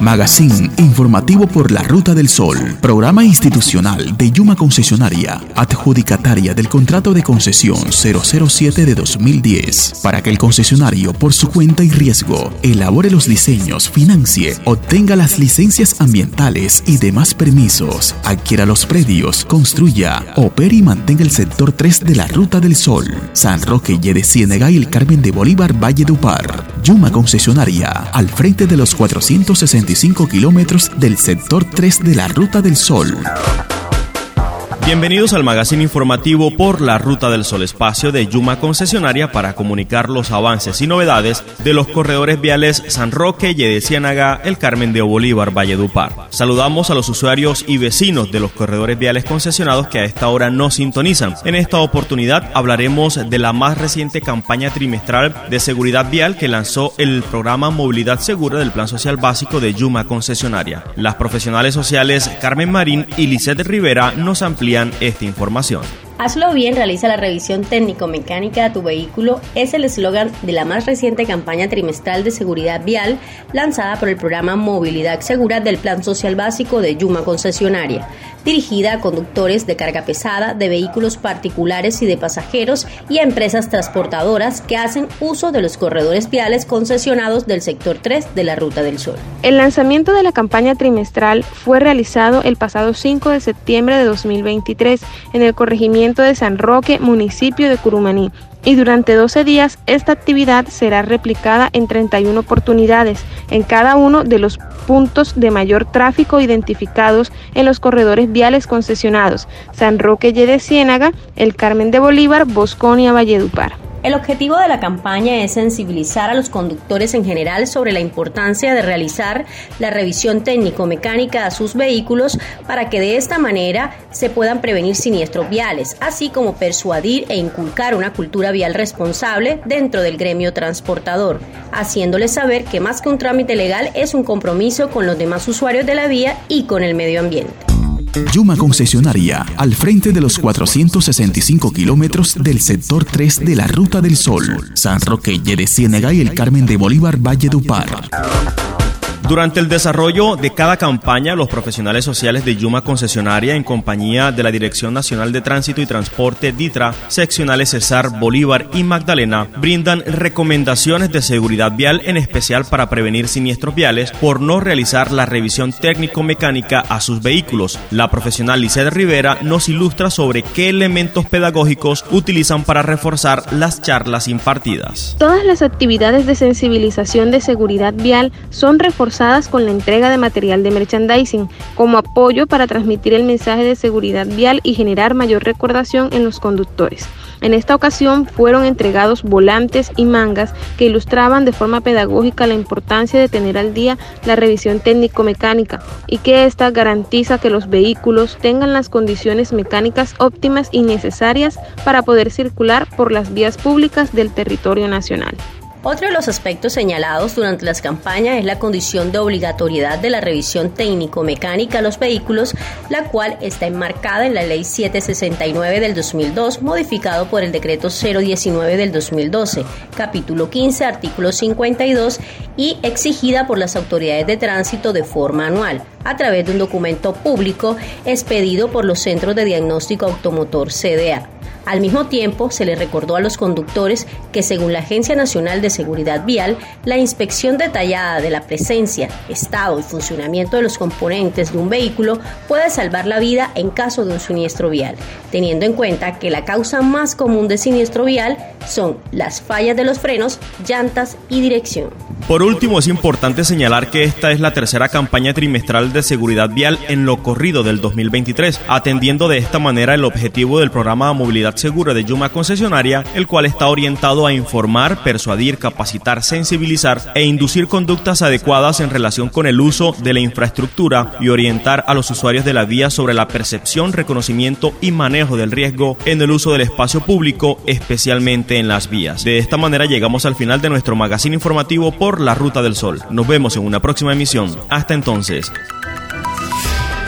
Magazine informativo por la Ruta del Sol. Programa institucional de Yuma Concesionaria, adjudicataria del contrato de concesión 007 de 2010, para que el concesionario por su cuenta y riesgo elabore los diseños, financie, obtenga las licencias ambientales y demás permisos, adquiera los predios, construya, opere y mantenga el sector 3 de la Ruta del Sol, San Roque, de Ciénega y el Carmen de Bolívar, Valle de Upar. Yuma Concesionaria, al frente de los 465 kilómetros del sector 3 de la Ruta del Sol. Bienvenidos al magazine informativo por la Ruta del Sol Espacio de Yuma Concesionaria para comunicar los avances y novedades de los corredores viales San Roque, de Ciénaga, El Carmen de Bolívar, Valledupar. Saludamos a los usuarios y vecinos de los corredores viales concesionados que a esta hora nos sintonizan. En esta oportunidad hablaremos de la más reciente campaña trimestral de seguridad vial que lanzó el programa Movilidad Segura del Plan Social Básico de Yuma Concesionaria. Las profesionales sociales Carmen Marín y Lisette Rivera nos amplían esta información. Hazlo bien, realiza la revisión técnico-mecánica de tu vehículo es el eslogan de la más reciente campaña trimestral de seguridad vial lanzada por el programa Movilidad Segura del Plan Social Básico de Yuma Concesionaria, dirigida a conductores de carga pesada, de vehículos particulares y de pasajeros y a empresas transportadoras que hacen uso de los corredores viales concesionados del sector 3 de la Ruta del Sol. El lanzamiento de la campaña trimestral fue realizado el pasado 5 de septiembre de 2023 en el corregimiento de San Roque, municipio de Curumaní. Y durante 12 días esta actividad será replicada en 31 oportunidades en cada uno de los puntos de mayor tráfico identificados en los corredores viales concesionados, San Roque de Ciénaga, El Carmen de Bolívar, Bosconia, Valledupar. El objetivo de la campaña es sensibilizar a los conductores en general sobre la importancia de realizar la revisión técnico-mecánica a sus vehículos para que de esta manera se puedan prevenir siniestros viales, así como persuadir e inculcar una cultura vial responsable dentro del gremio transportador, haciéndoles saber que más que un trámite legal es un compromiso con los demás usuarios de la vía y con el medio ambiente. Yuma Concesionaria, al frente de los 465 kilómetros del sector 3 de la Ruta del Sol, San Roque, de Ciénega y el Carmen de Bolívar, Valle de Upar. Durante el desarrollo de cada campaña, los profesionales sociales de Yuma Concesionaria, en compañía de la Dirección Nacional de Tránsito y Transporte DITRA, seccionales Cesar, Bolívar y Magdalena, brindan recomendaciones de seguridad vial, en especial para prevenir siniestros viales por no realizar la revisión técnico-mecánica a sus vehículos. La profesional Lisette Rivera nos ilustra sobre qué elementos pedagógicos utilizan para reforzar las charlas impartidas. Todas las actividades de sensibilización de seguridad vial son reforzadas con la entrega de material de merchandising como apoyo para transmitir el mensaje de seguridad vial y generar mayor recordación en los conductores. En esta ocasión fueron entregados volantes y mangas que ilustraban de forma pedagógica la importancia de tener al día la revisión técnico-mecánica y que ésta garantiza que los vehículos tengan las condiciones mecánicas óptimas y necesarias para poder circular por las vías públicas del territorio nacional. Otro de los aspectos señalados durante las campañas es la condición de obligatoriedad de la revisión técnico-mecánica a los vehículos, la cual está enmarcada en la Ley 769 del 2002, modificado por el Decreto 019 del 2012, capítulo 15, artículo 52, y exigida por las autoridades de tránsito de forma anual, a través de un documento público expedido por los Centros de Diagnóstico Automotor CDA. Al mismo tiempo, se le recordó a los conductores que según la Agencia Nacional de Seguridad Vial, la inspección detallada de la presencia, estado y funcionamiento de los componentes de un vehículo puede salvar la vida en caso de un siniestro vial, teniendo en cuenta que la causa más común de siniestro vial son las fallas de los frenos, llantas y dirección. Por último, es importante señalar que esta es la tercera campaña trimestral de seguridad vial en lo corrido del 2023, atendiendo de esta manera el objetivo del programa de movilidad segura de Yuma Concesionaria, el cual está orientado a informar, persuadir, capacitar, sensibilizar e inducir conductas adecuadas en relación con el uso de la infraestructura y orientar a los usuarios de la vía sobre la percepción, reconocimiento y manejo del riesgo en el uso del espacio público, especialmente en las vías. De esta manera llegamos al final de nuestro magazine informativo por la Ruta del Sol. Nos vemos en una próxima emisión. Hasta entonces.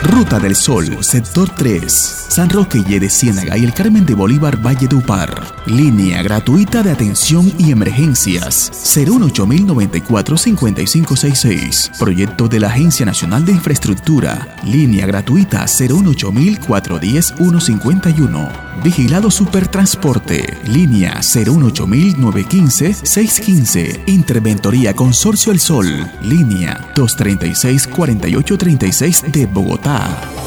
Ruta del Sol, Sector 3, San Roque de Ciénaga y el Carmen de Bolívar Valle de Upar. Línea gratuita de atención y emergencias 01894 5566. Proyecto de la Agencia Nacional de Infraestructura. Línea gratuita 018410 151. Vigilado Supertransporte. Línea 018915 615. Interventoría Consorcio El Sol. Línea 236 4836 de Bogotá.